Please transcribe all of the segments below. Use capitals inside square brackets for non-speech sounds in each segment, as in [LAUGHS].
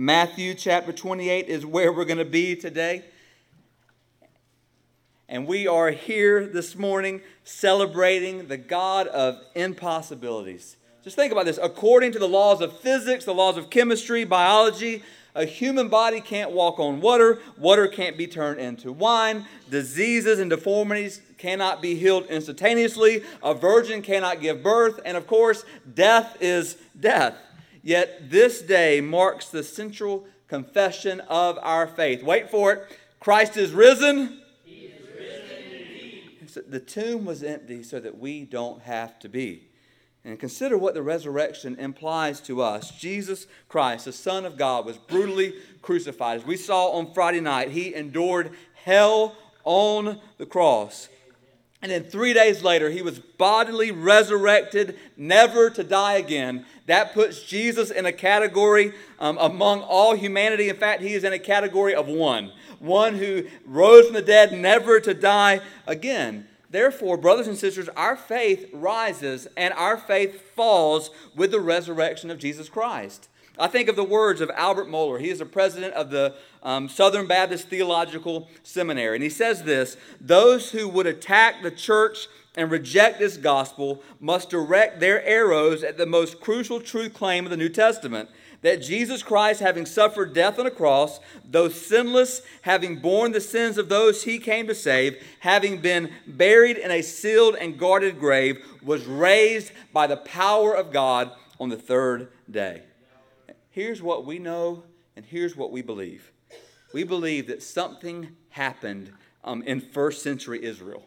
Matthew chapter 28 is where we're going to be today. And we are here this morning celebrating the God of impossibilities. Just think about this. According to the laws of physics, the laws of chemistry, biology, a human body can't walk on water. Water can't be turned into wine. Diseases and deformities cannot be healed instantaneously. A virgin cannot give birth. And of course, death is death. Yet this day marks the central confession of our faith. Wait for it. Christ is risen the tomb was empty so that we don't have to be. And consider what the resurrection implies to us. Jesus Christ, the Son of God, was brutally crucified. As we saw on Friday night, he endured hell on the cross. And then three days later, he was bodily resurrected, never to die again. That puts Jesus in a category um, among all humanity. In fact, he is in a category of one one who rose from the dead, never to die again. Therefore, brothers and sisters, our faith rises and our faith falls with the resurrection of Jesus Christ. I think of the words of Albert Mohler. He is the president of the um, Southern Baptist Theological Seminary. And he says this Those who would attack the church and reject this gospel must direct their arrows at the most crucial truth claim of the New Testament that Jesus Christ, having suffered death on a cross, though sinless, having borne the sins of those he came to save, having been buried in a sealed and guarded grave, was raised by the power of God on the third day. Here's what we know, and here's what we believe. We believe that something happened um, in first century Israel.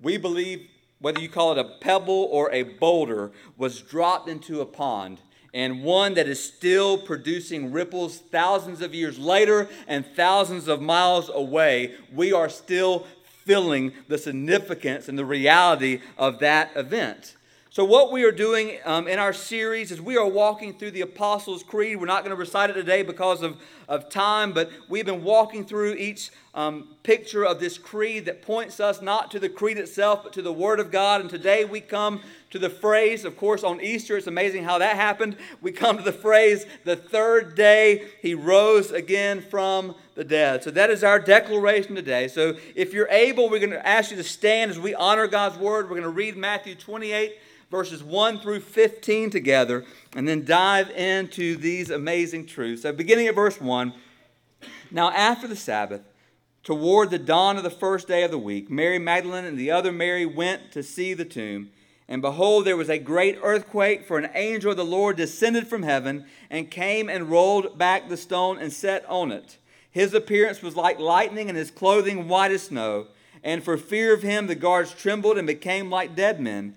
We believe, whether you call it a pebble or a boulder, was dropped into a pond and one that is still producing ripples thousands of years later and thousands of miles away. We are still feeling the significance and the reality of that event. So, what we are doing um, in our series is we are walking through the Apostles' Creed. We're not going to recite it today because of, of time, but we've been walking through each um, picture of this creed that points us not to the creed itself, but to the Word of God. And today we come to the phrase, of course, on Easter, it's amazing how that happened. We come to the phrase, the third day he rose again from the dead. So that is our declaration today. So if you're able, we're going to ask you to stand as we honor God's Word. We're going to read Matthew 28 verses 1 through 15 together and then dive into these amazing truths. So, beginning at verse 1 Now, after the Sabbath, toward the dawn of the first day of the week, Mary Magdalene and the other Mary went to see the tomb. And behold, there was a great earthquake, for an angel of the Lord descended from heaven and came and rolled back the stone and sat on it. His appearance was like lightning, and his clothing white as snow. And for fear of him, the guards trembled and became like dead men.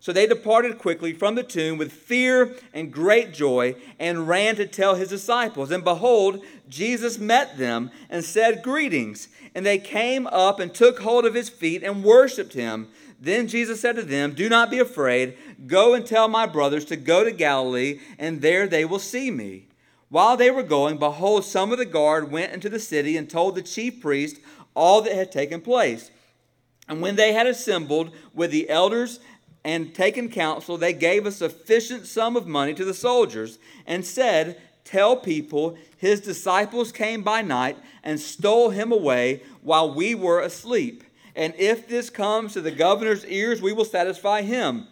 So they departed quickly from the tomb with fear and great joy and ran to tell his disciples. And behold, Jesus met them and said, Greetings. And they came up and took hold of his feet and worshiped him. Then Jesus said to them, Do not be afraid. Go and tell my brothers to go to Galilee, and there they will see me. While they were going, behold, some of the guard went into the city and told the chief priest all that had taken place. And when they had assembled with the elders and taken counsel, they gave a sufficient sum of money to the soldiers and said, Tell people his disciples came by night and stole him away while we were asleep. And if this comes to the governor's ears, we will satisfy him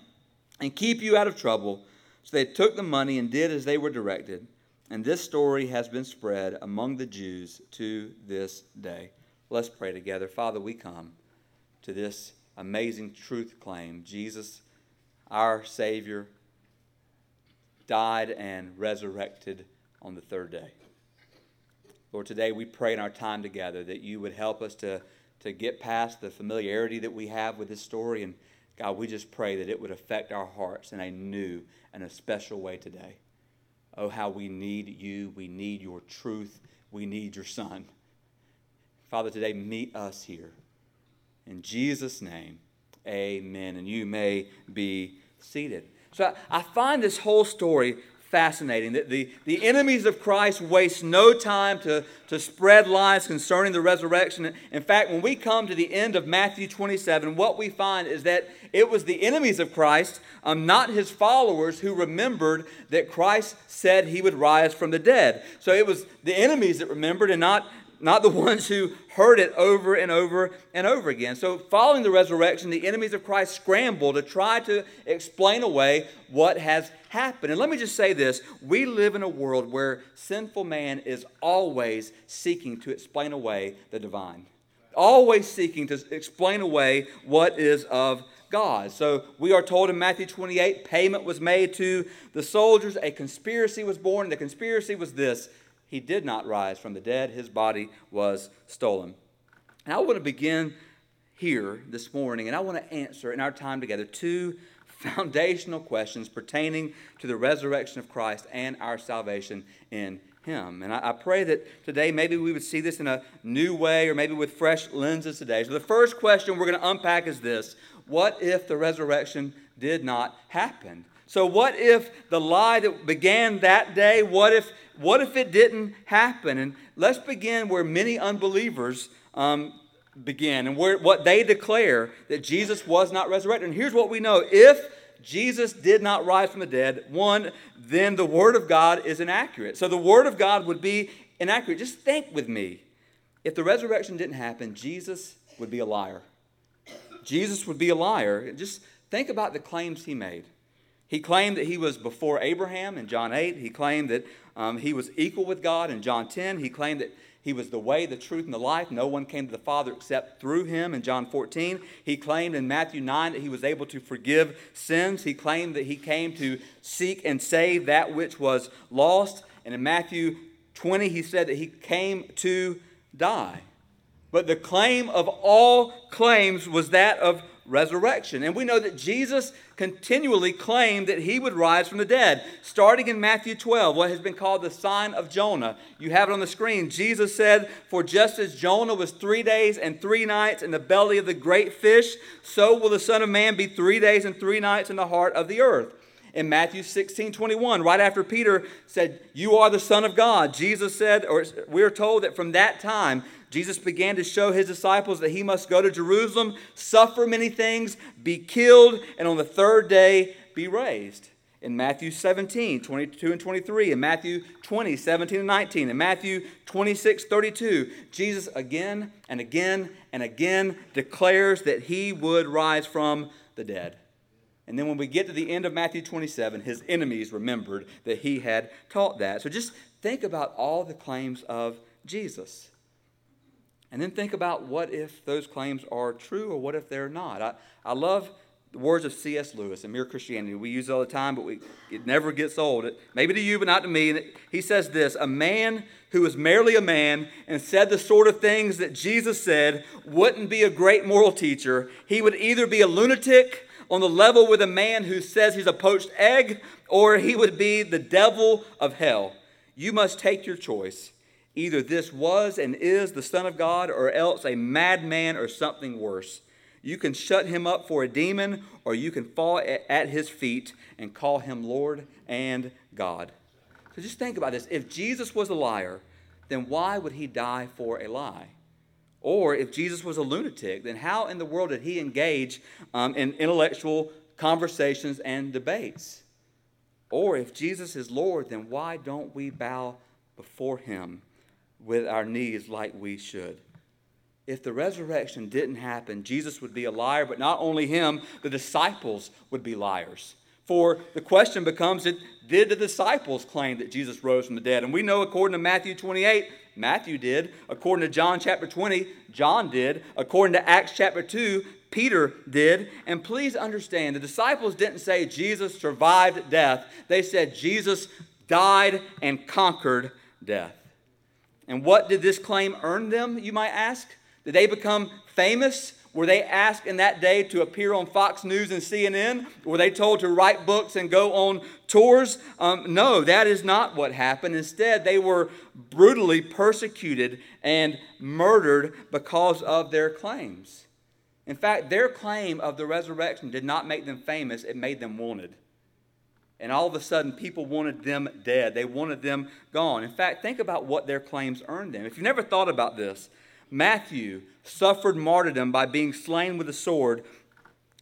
and keep you out of trouble. So they took the money and did as they were directed. And this story has been spread among the Jews to this day. Let's pray together. Father, we come to this amazing truth claim Jesus our Savior, died and resurrected on the third day. Lord, today we pray in our time together that you would help us to, to get past the familiarity that we have with this story. And God, we just pray that it would affect our hearts in a new and a special way today. Oh, how we need you. We need your truth. We need your Son. Father, today meet us here. In Jesus' name, Amen. And you may be seated. So I find this whole story fascinating that the, the enemies of Christ waste no time to, to spread lies concerning the resurrection. In fact, when we come to the end of Matthew 27, what we find is that it was the enemies of Christ, um, not his followers, who remembered that Christ said he would rise from the dead. So it was the enemies that remembered and not, not the [LAUGHS] ones who heard it over and over and over again. So, following the resurrection, the enemies of Christ scramble to try to explain away what has happened. And let me just say this we live in a world where sinful man is always seeking to explain away the divine, always seeking to explain away what is of God. So we are told in Matthew 28 payment was made to the soldiers, a conspiracy was born, and the conspiracy was this he did not rise from the dead, his body was stolen. And I want to begin here this morning, and I want to answer in our time together two [LAUGHS] foundational questions pertaining to the resurrection of Christ and our salvation in Him. And I, I, pray that today maybe we would see this in a new way or maybe with fresh lenses today. So, the first question we're going to unpack is this What if the resurrection did not happen? So, what if the lie that began that day, what if, what if it didn't happen? And let's begin where many unbelievers um, begin and where, what they declare that Jesus was not resurrected. And here's what we know if Jesus did not rise from the dead, one, then the Word of God is inaccurate. So, the Word of God would be inaccurate. Just think with me. If the resurrection didn't happen, Jesus would be a liar. Jesus would be a liar. Just think about the claims he made. He claimed that he was before Abraham in John 8. He claimed that um, he was equal with God in John 10. He claimed that he was the way, the truth, and the life. No one came to the Father except through him in John 14. He claimed in Matthew 9 that he was able to forgive sins. He claimed that he came to seek and save that which was lost. And in Matthew 20, he said that he came to die. But the claim of all claims was that of resurrection. And we know that Jesus continually claimed that he would rise from the dead. Starting in Matthew 12, what has been called the sign of Jonah. You have it on the screen. Jesus said, For just as Jonah was three days and three nights in the belly of the great fish, so will the Son of Man be three days and three nights in the heart of the earth in Matthew 16 21, right after Peter said, You are the Son of God. Jesus said, or we are told that from that time, Jesus began to show his disciples that he must go to Jerusalem, suffer many things, be killed, and on the third day be raised. In Matthew 17, 22 and 23, in Matthew 20, 17 and 19, in Matthew 26, 32, Jesus again and again and again declares that he would rise from the dead. And then when we get to the end of Matthew 27, his enemies remembered that he had taught that. So just think about all the claims of Jesus. And then think about what if those claims are true or what if they're not. I, I love the words of C.S. Lewis in Mere Christianity. We use it all the time, but we, it never gets old. It, maybe to you, but not to me. He says this A man who was merely a man and said the sort of things that Jesus said wouldn't be a great moral teacher. He would either be a lunatic on the level with a man who says he's a poached egg, or he would be the devil of hell. You must take your choice. Either this was and is the Son of God, or else a madman or something worse. You can shut him up for a demon, or you can fall at his feet and call him Lord and God. So just think about this. If Jesus was a liar, then why would he die for a lie? Or if Jesus was a lunatic, then how in the world did he engage um, in intellectual conversations and debates? Or if Jesus is Lord, then why don't we bow before him with our knees like we should? If the resurrection didn't happen, Jesus would be a liar, but not only him, the disciples would be liars. For the question becomes did the disciples claim that Jesus rose from the dead? And we know, according to Matthew 28, Matthew did. According to John chapter 20, John did. According to Acts chapter 2, Peter did. And please understand, the disciples didn't say Jesus survived death, they said Jesus died and conquered death. And what did this claim earn them, you might ask? Did they become famous? Were they asked in that day to appear on Fox News and CNN? Were they told to write books and go on tours? Um, no, that is not what happened. Instead, they were brutally persecuted and murdered because of their claims. In fact, their claim of the resurrection did not make them famous, it made them wanted. And all of a sudden, people wanted them dead. They wanted them gone. In fact, think about what their claims earned them. If you've never thought about this, Matthew suffered martyrdom by being slain with a sword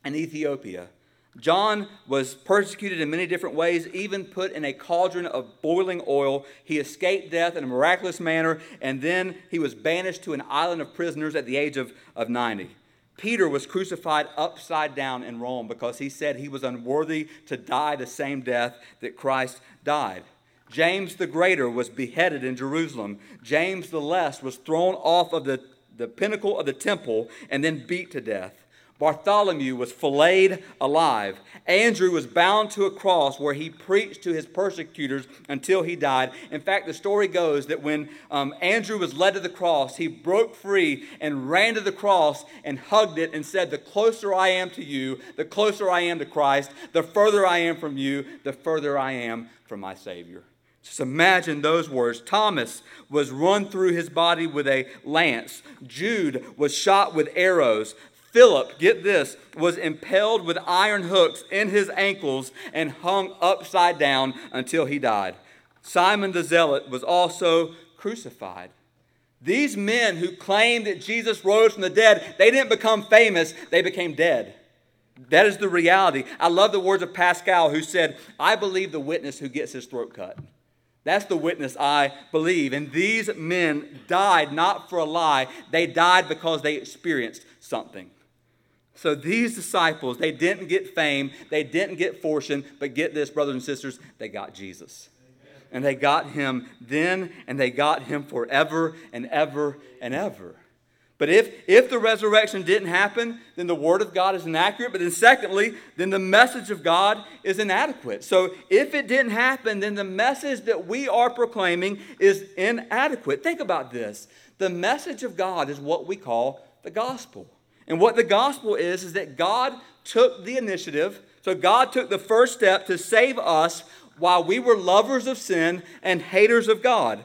in Ethiopia. John was persecuted in many different ways, even put in a cauldron of boiling oil. He escaped death in a miraculous manner, and then he was banished to an island of prisoners at the age of, of 90. Peter was crucified upside down in Rome because he said he was unworthy to die the same death that Christ died. James the Greater was beheaded in Jerusalem. James the Less was thrown off of the, the pinnacle of the temple and then beat to death. Bartholomew was filleted alive. Andrew was bound to a cross where he preached to his persecutors until he died. In fact, the story goes that when um, Andrew was led to the cross, he broke free and ran to the cross and hugged it and said, The closer I am to you, the closer I am to Christ, the further I am from you, the further I am from my Savior. Just imagine those words. Thomas was run through his body with a lance. Jude was shot with arrows. Philip, get this, was impaled with iron hooks in his ankles and hung upside down until he died. Simon the Zealot was also crucified. These men who claimed that Jesus rose from the dead, they didn't become famous, they became dead. That is the reality. I love the words of Pascal, who said, I believe the witness who gets his throat cut. That's the witness I believe. And these men died not for a lie, they died because they experienced something. So these disciples, they didn't get fame, they didn't get fortune, but get this, brothers and sisters, they got Jesus. And they got him then, and they got him forever and ever and ever. But if, if the resurrection didn't happen, then the word of God is inaccurate. But then, secondly, then the message of God is inadequate. So if it didn't happen, then the message that we are proclaiming is inadequate. Think about this the message of God is what we call the gospel. And what the gospel is, is that God took the initiative. So God took the first step to save us while we were lovers of sin and haters of God.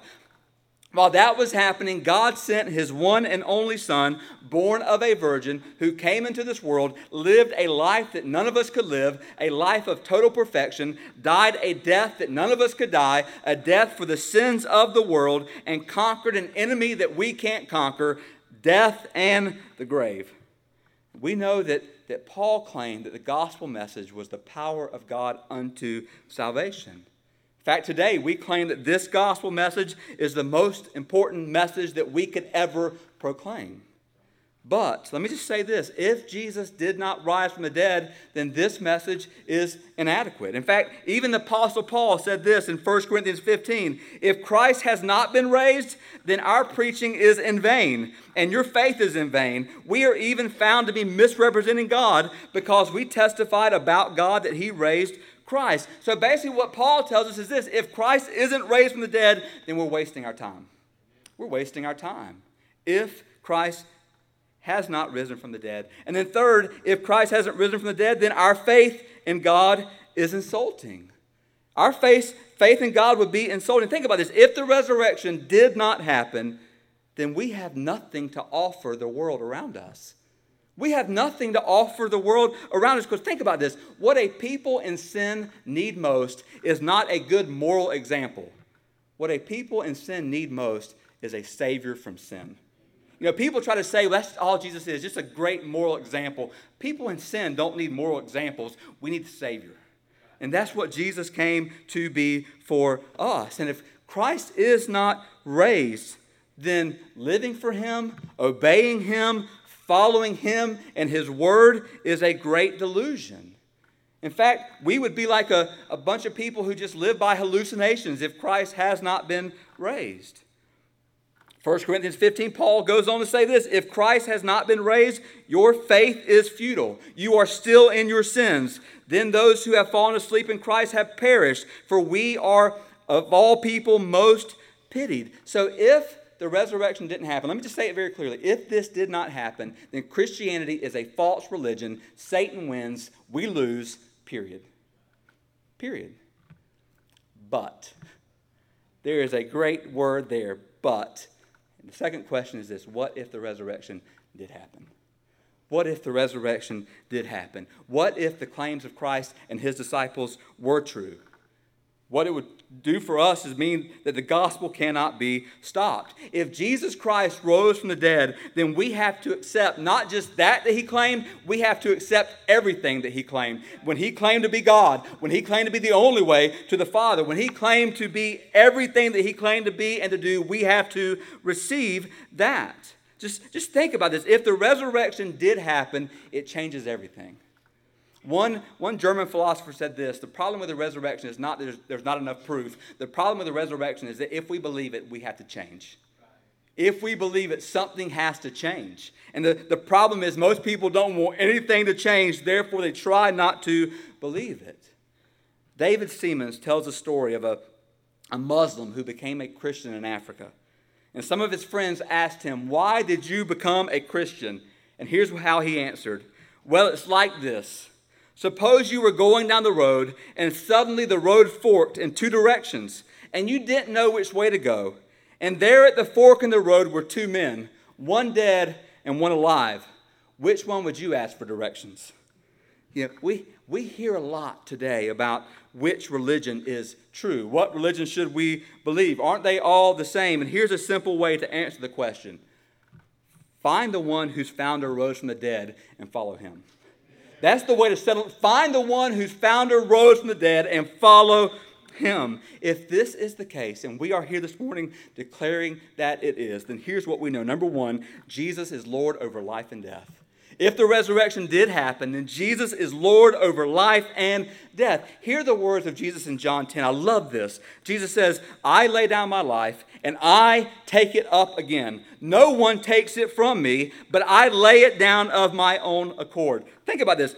While that was happening, God sent his one and only Son, born of a virgin, who came into this world, lived a life that none of us could live, a life of total perfection, died a death that none of us could die, a death for the sins of the world, and conquered an enemy that we can't conquer death and the grave. We know that, that Paul claimed that the gospel message was the power of God unto salvation. In fact, today we claim that this gospel message is the most important message that we could ever proclaim. But let me just say this if Jesus did not rise from the dead, then this message is inadequate. In fact, even the Apostle Paul said this in 1 Corinthians 15 If Christ has not been raised, then our preaching is in vain, and your faith is in vain. We are even found to be misrepresenting God because we testified about God that he raised Christ. So basically, what Paul tells us is this if Christ isn't raised from the dead, then we're wasting our time. We're wasting our time. If Christ has not risen from the dead. And then, third, if Christ hasn't risen from the dead, then our faith in God is insulting. Our faith, faith in God would be insulting. Think about this. If the resurrection did not happen, then we have nothing to offer the world around us. We have nothing to offer the world around us because think about this. What a people in sin need most is not a good moral example. What a people in sin need most is a Savior from sin. You know, people try to say, well, that's all Jesus is, just a great moral example. People in sin don't need moral examples. We need the Savior. And that's what Jesus came to be for us. And if Christ is not raised, then living for Him, obeying Him, following Him and His Word is a great delusion. In fact, we would be like a, a bunch of people who just live by hallucinations if Christ has not been raised. 1 Corinthians 15, Paul goes on to say this If Christ has not been raised, your faith is futile. You are still in your sins. Then those who have fallen asleep in Christ have perished, for we are of all people most pitied. So if the resurrection didn't happen, let me just say it very clearly. If this did not happen, then Christianity is a false religion. Satan wins, we lose, period. Period. But, there is a great word there, but. The second question is this What if the resurrection did happen? What if the resurrection did happen? What if the claims of Christ and his disciples were true? What it would do for us is mean that the gospel cannot be stopped. If Jesus Christ rose from the dead, then we have to accept not just that that he claimed, we have to accept everything that he claimed. When he claimed to be God, when he claimed to be the only way to the Father, when he claimed to be everything that he claimed to be and to do, we have to receive that. Just, just think about this. If the resurrection did happen, it changes everything. One, one German philosopher said this the problem with the resurrection is not there's, there's not enough proof. The problem with the resurrection is that if we believe it, we have to change. If we believe it, something has to change. And the, the problem is, most people don't want anything to change, therefore, they try not to believe it. David Siemens tells a story of a, a Muslim who became a Christian in Africa. And some of his friends asked him, Why did you become a Christian? And here's how he answered Well, it's like this. Suppose you were going down the road and suddenly the road forked in two directions and you didn't know which way to go. And there at the fork in the road were two men, one dead and one alive. Which one would you ask for directions? Yeah, we, we hear a lot today about which religion is true. What religion should we believe? Aren't they all the same? And here's a simple way to answer the question find the one whose founder rose from the dead and follow him. That's the way to settle. Find the one whose founder rose from the dead and follow him. If this is the case, and we are here this morning declaring that it is, then here's what we know. Number one, Jesus is Lord over life and death. If the resurrection did happen, then Jesus is Lord over life and death. Hear the words of Jesus in John 10. I love this. Jesus says, I lay down my life and I take it up again. No one takes it from me, but I lay it down of my own accord. Think about this.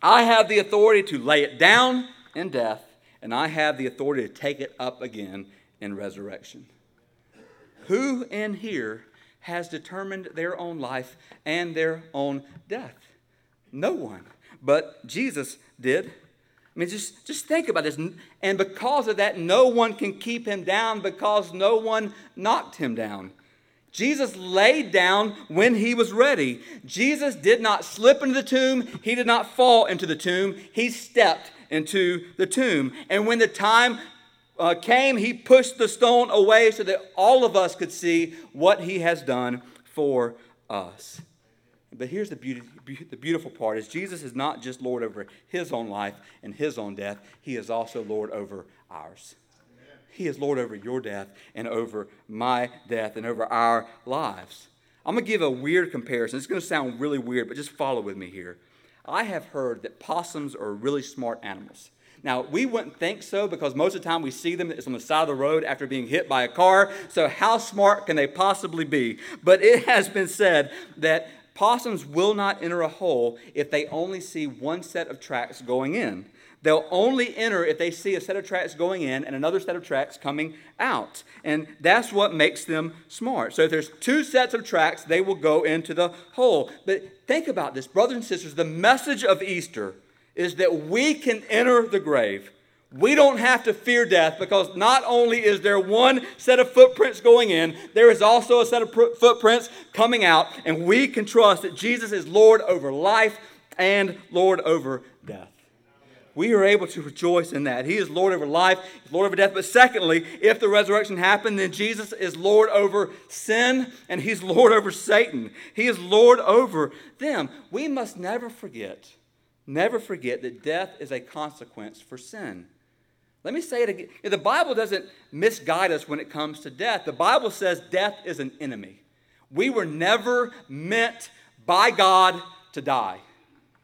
I have the authority to lay it down in death, and I have the authority to take it up again in resurrection. Who in here has determined their own life and their own death? No one. But Jesus did. I mean, just, just think about this. And because of that, no one can keep him down because no one knocked him down. Jesus laid down when he was ready. Jesus did not slip into the tomb, he did not fall into the tomb, he stepped into the tomb. And when the time uh, came, he pushed the stone away so that all of us could see what he has done for us. But here's the, beauty, the beautiful part is Jesus is not just Lord over his own life and his own death, he is also Lord over ours. He is Lord over your death and over my death and over our lives. I'm going to give a weird comparison. It's going to sound really weird, but just follow with me here. I have heard that possums are really smart animals. Now, we wouldn't think so because most of the time we see them it's on the side of the road after being hit by a car. So, how smart can they possibly be? But it [LAUGHS] has been said that possums will not enter a hole if they only see one set of tracks going in. They'll only enter if they see a set of tracks going in and another set of tracks coming out. And that's what makes them smart. So if there's two sets of tracks, they will go into the hole. But think about this, brothers and sisters. The message of Easter is that we can enter the grave. We don't have to fear death because not only is there one set of footprints going in, there is also a set of footprints coming out, and we can trust that Jesus is Lord over life and Lord over death. We are able to rejoice in that. He is Lord over life, Lord over death. But secondly, if the resurrection happened, then Jesus is Lord over sin and He's Lord over Satan. He is Lord over them. We must never forget Never forget that death is a consequence for sin. Let me say it again. The Bible doesn't misguide us when it comes to death. The Bible says death is an enemy. We were never meant by God to die.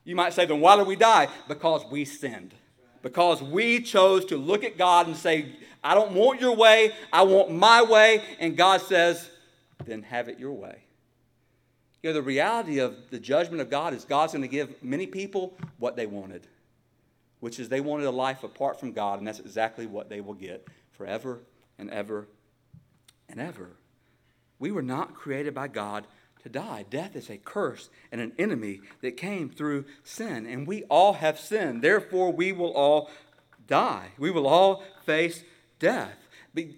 You might say, then why did we die? Because we sinned. Because we chose to look at God and say, I don't want your way, I want my way. And God says, then have it your way. You know, the reality of the judgment of God is God's going to give many people what they wanted, which is they wanted a life apart from God, and that's exactly what they will get forever and ever and ever. We were not created by God to die. Death is a curse and an enemy that came through sin, and we all have sinned. Therefore, we will all die. We will all face death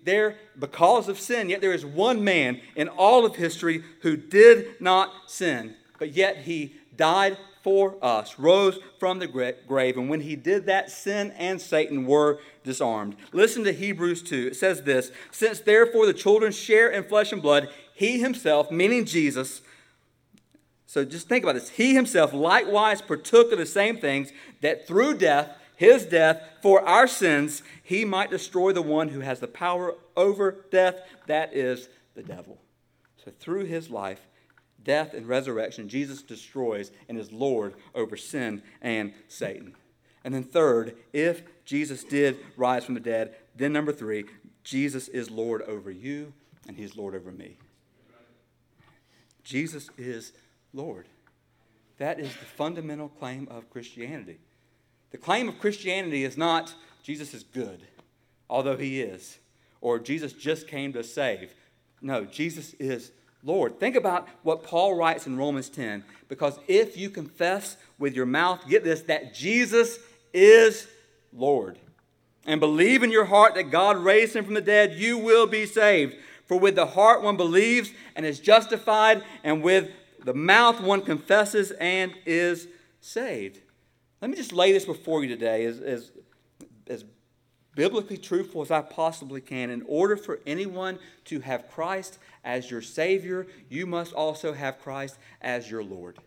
there because of sin, yet there is one man in all of history who did not sin, but yet he died for us, rose from the grave, and when he did that, sin and Satan were disarmed. Listen to Hebrews 2. It says this Since therefore the children share in flesh and blood, he himself, meaning Jesus, so just think about this. He himself likewise partook of the same things that through death, his death, for our sins, he might destroy the one who has the power over death, that is the devil. So through his life, death, and resurrection, Jesus destroys and is Lord over sin and Satan. And then, third, if Jesus did rise from the dead, then number three, Jesus is Lord over you and he's Lord over me. Jesus is Lord. That is the fundamental claim of Christianity. The claim of Christianity is not Jesus is good, although he is, or Jesus just came to save. No, Jesus is Lord. Think about what Paul writes in Romans 10. Because if you confess with your mouth, get this, that Jesus is Lord, and believe in your heart that God raised him from the dead, you will be saved. For with the heart one believes and is justified, and with the mouth one confesses and is saved. Let me just lay this before you today as, as, as biblically truthful as I possibly can. In order for anyone to have Christ as your Savior, you must also have Christ as your Lord.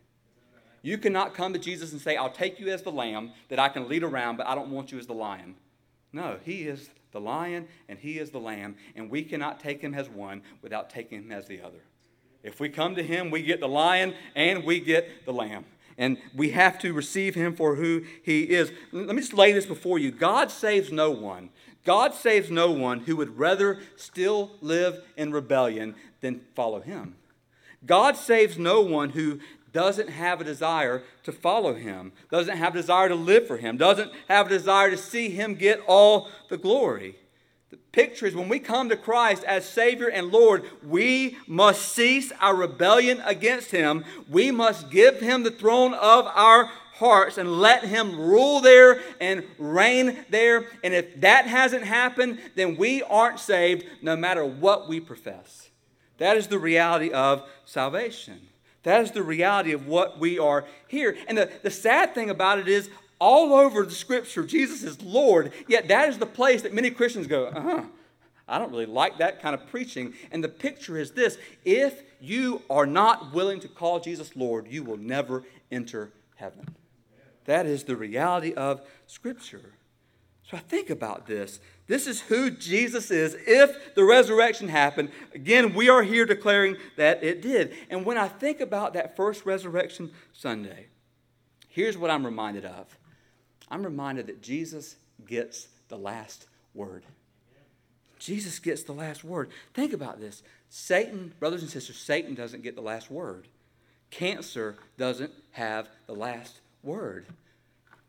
You cannot come to Jesus and say, I'll take you as the lamb that I can lead around, but I don't want you as the lion. No, He is the lion and He is the lamb, and we cannot take Him as one without taking Him as the other. If we come to Him, we get the lion and we get the lamb and we have to receive him for who he is. Let me just lay this before you God saves no one. God saves no one who would rather still live in rebellion than follow him. God saves no one who doesn't have a desire to follow him, doesn't have a desire to live for him, doesn't have a desire to see him get all the glory. The picture is when we come to Christ as Savior and Lord, we must cease our rebellion against Him. We must give Him the throne of our hearts and let Him rule there and reign there. And if that hasn't happened, then we aren't saved no matter what we profess. That is the reality of salvation. That is the reality of what we are here. And the, the sad thing about it is, all over the scripture, Jesus is Lord, yet that is the place that many Christians go, uh huh, I don't really like that kind of preaching. And the picture is this if you are not willing to call Jesus Lord, you will never enter heaven. That is the reality of Scripture. So I think about this. This is who Jesus is. If the resurrection happened, again, we are here declaring that it did. And when I think about that first resurrection Sunday, here's what I'm reminded of I'm reminded that Jesus gets the last word. Jesus gets the last word. Think about this. Satan, brothers and sisters, Satan doesn't get the last word. Cancer doesn't have the last word.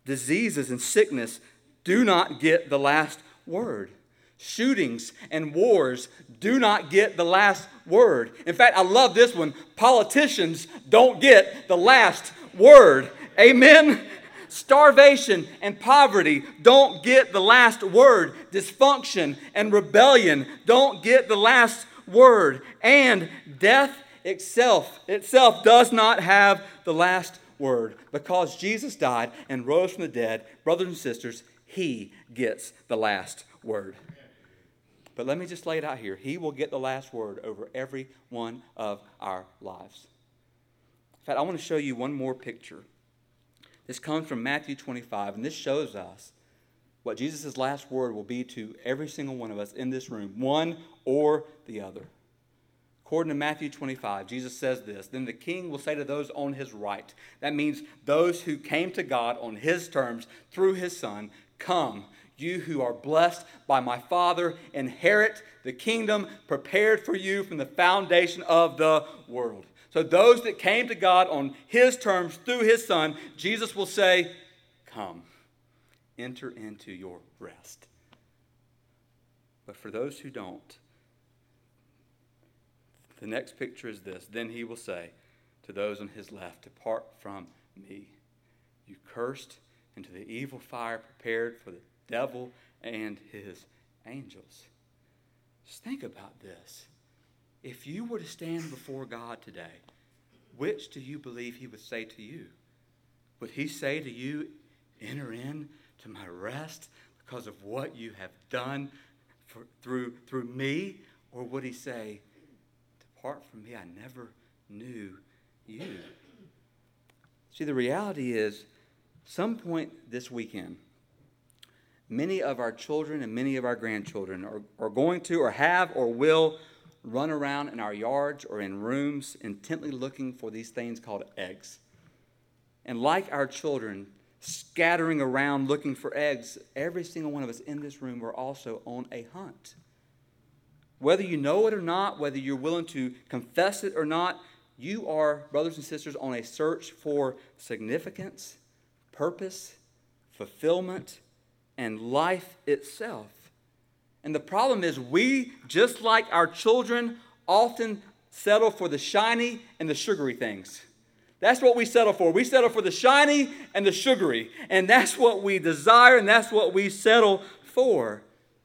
Diseases and sickness do not get the last word. Shootings and wars do not get the last word. In fact, I love this one. Politicians don't get the last word. Amen. Starvation and poverty don't get the last word. Dysfunction and rebellion don't get the last word. And death itself, itself does not have the last word. Because Jesus died and rose from the dead, brothers and sisters, he gets the last word. But let me just lay it out here. He will get the last word over every one of our lives. In fact, I want to show you one more picture this comes from Matthew 25, and this shows us what Jesus' last word will be to every single one of us in this room, one or the other. According to Matthew 25, Jesus says this Then the king will say to those on his right, that means those who came to God on his terms through his son, Come, you who are blessed by my Father, inherit the kingdom prepared for you from the foundation of the world. So, those that came to God on His terms through His Son, Jesus will say, Come, enter into your rest. But for those who don't, the next picture is this. Then He will say to those on His left, Depart from me, you cursed, into the evil fire prepared for the devil and his angels. Just think about this. If you were to stand before God today, which do you believe he would say to you? Would he say to you, Enter in to my rest because of what you have done for, through, through me? Or would he say, Depart from me, I never knew you? See, the reality is, some point this weekend, many of our children and many of our grandchildren are, are going to, or have, or will run around in our yards or in rooms intently looking for these things called eggs. And like our children, scattering around looking for eggs, every single one of us in this room are also on a hunt. Whether you know it or not, whether you're willing to confess it or not, you are, brothers and sisters, on a search for significance, purpose, fulfillment, and life itself. And the problem is, we, just like our children, often settle for the shiny and the sugary things. That's what we settle for. We settle for the shiny and the sugary. And that's what we desire and that's what we settle for.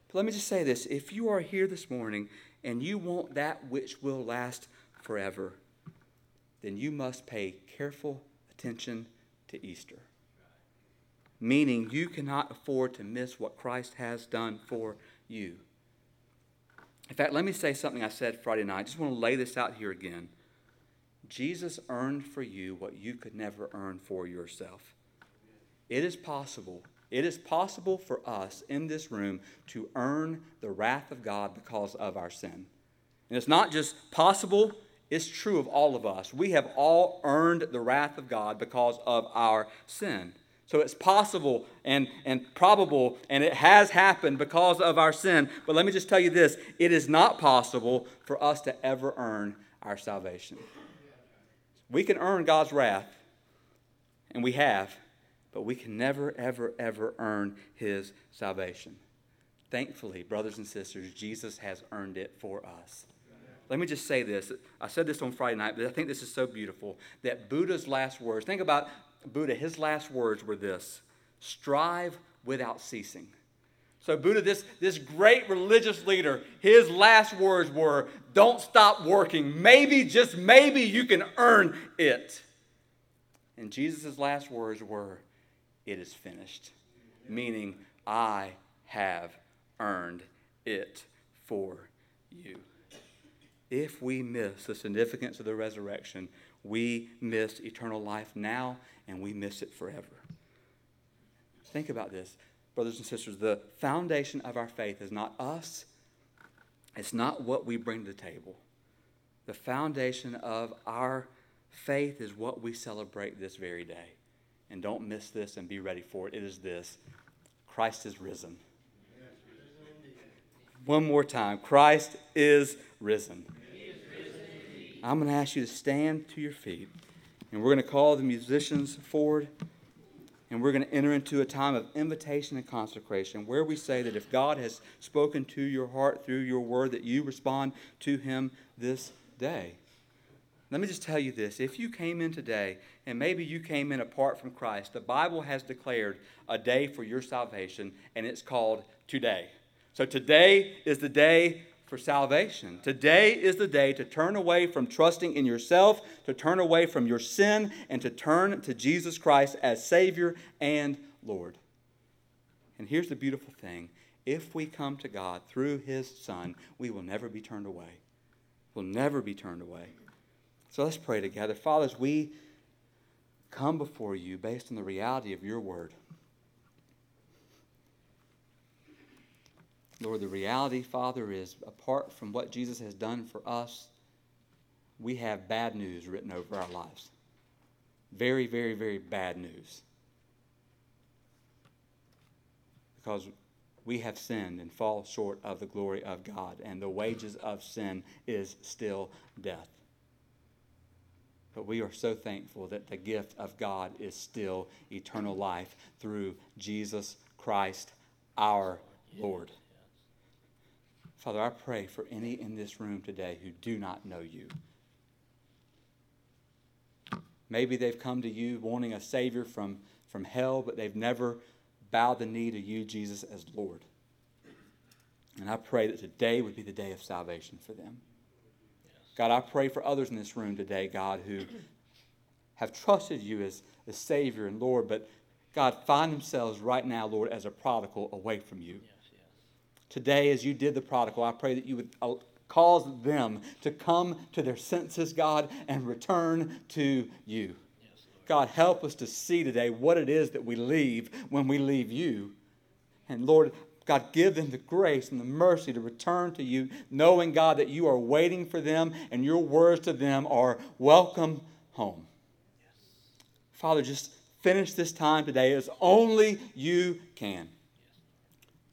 But let me just say this if you are here this morning and you want that which will last forever, then you must pay careful attention to Easter. Meaning, you cannot afford to miss what Christ has done for you. In fact, let me say something I said Friday night. I just want to lay this out here again. Jesus earned for you what you could never earn for yourself. It is possible. It is possible for us in this room to earn the wrath of God because of our sin. And it's not just possible, it's true of all of us. We have all earned the wrath of God because of our sin. So it's possible and, and probable, and it has happened because of our sin. But let me just tell you this it is not possible for us to ever earn our salvation. We can earn God's wrath, and we have, but we can never, ever, ever earn His salvation. Thankfully, brothers and sisters, Jesus has earned it for us. Let me just say this. I said this on Friday night, but I think this is so beautiful that Buddha's last words. Think about Buddha, his last words were this strive without ceasing. So, Buddha, this, this great religious leader, his last words were, Don't stop working. Maybe, just maybe, you can earn it. And Jesus' last words were, It is finished. Meaning, I have earned it for you. If we miss the significance of the resurrection, we miss eternal life now and we miss it forever. Think about this, brothers and sisters. The foundation of our faith is not us, it's not what we bring to the table. The foundation of our faith is what we celebrate this very day. And don't miss this and be ready for it. It is this Christ is risen. One more time Christ is risen. I'm going to ask you to stand to your feet. And we're going to call the musicians forward. And we're going to enter into a time of invitation and consecration where we say that if God has spoken to your heart through your word, that you respond to him this day. Let me just tell you this. If you came in today, and maybe you came in apart from Christ, the Bible has declared a day for your salvation, and it's called today. So today is the day for salvation. Today is the day to turn away from trusting in yourself, to turn away from your sin, and to turn to Jesus Christ as Savior and Lord. And here's the beautiful thing if we come to God through His Son, we will never be turned away. We'll never be turned away. So let's pray together. Fathers, we come before you based on the reality of your word, Lord, the reality, Father, is apart from what Jesus has done for us, we have bad news written over our lives. Very, very, very bad news. Because we have sinned and fall short of the glory of God, and the wages of sin is still death. But we are so thankful that the gift of God is still eternal life through Jesus Christ our Lord. Father, I pray for any in this room today who do not know you. Maybe they've come to you wanting a Savior from, from hell, but they've never bowed the knee to you, Jesus, as Lord. And I pray that today would be the day of salvation for them. God, I pray for others in this room today, God, who have trusted you as the Savior and Lord, but God, find themselves right now, Lord, as a prodigal away from you. Yes. Today, as you did the prodigal, I pray that you would uh, cause them to come to their senses, God, and return to you. Yes, God, help us to see today what it is that we leave when we leave you. And Lord, God, give them the grace and the mercy to return to you, knowing, God, that you are waiting for them and your words to them are welcome home. Father, just finish this time today as only you can.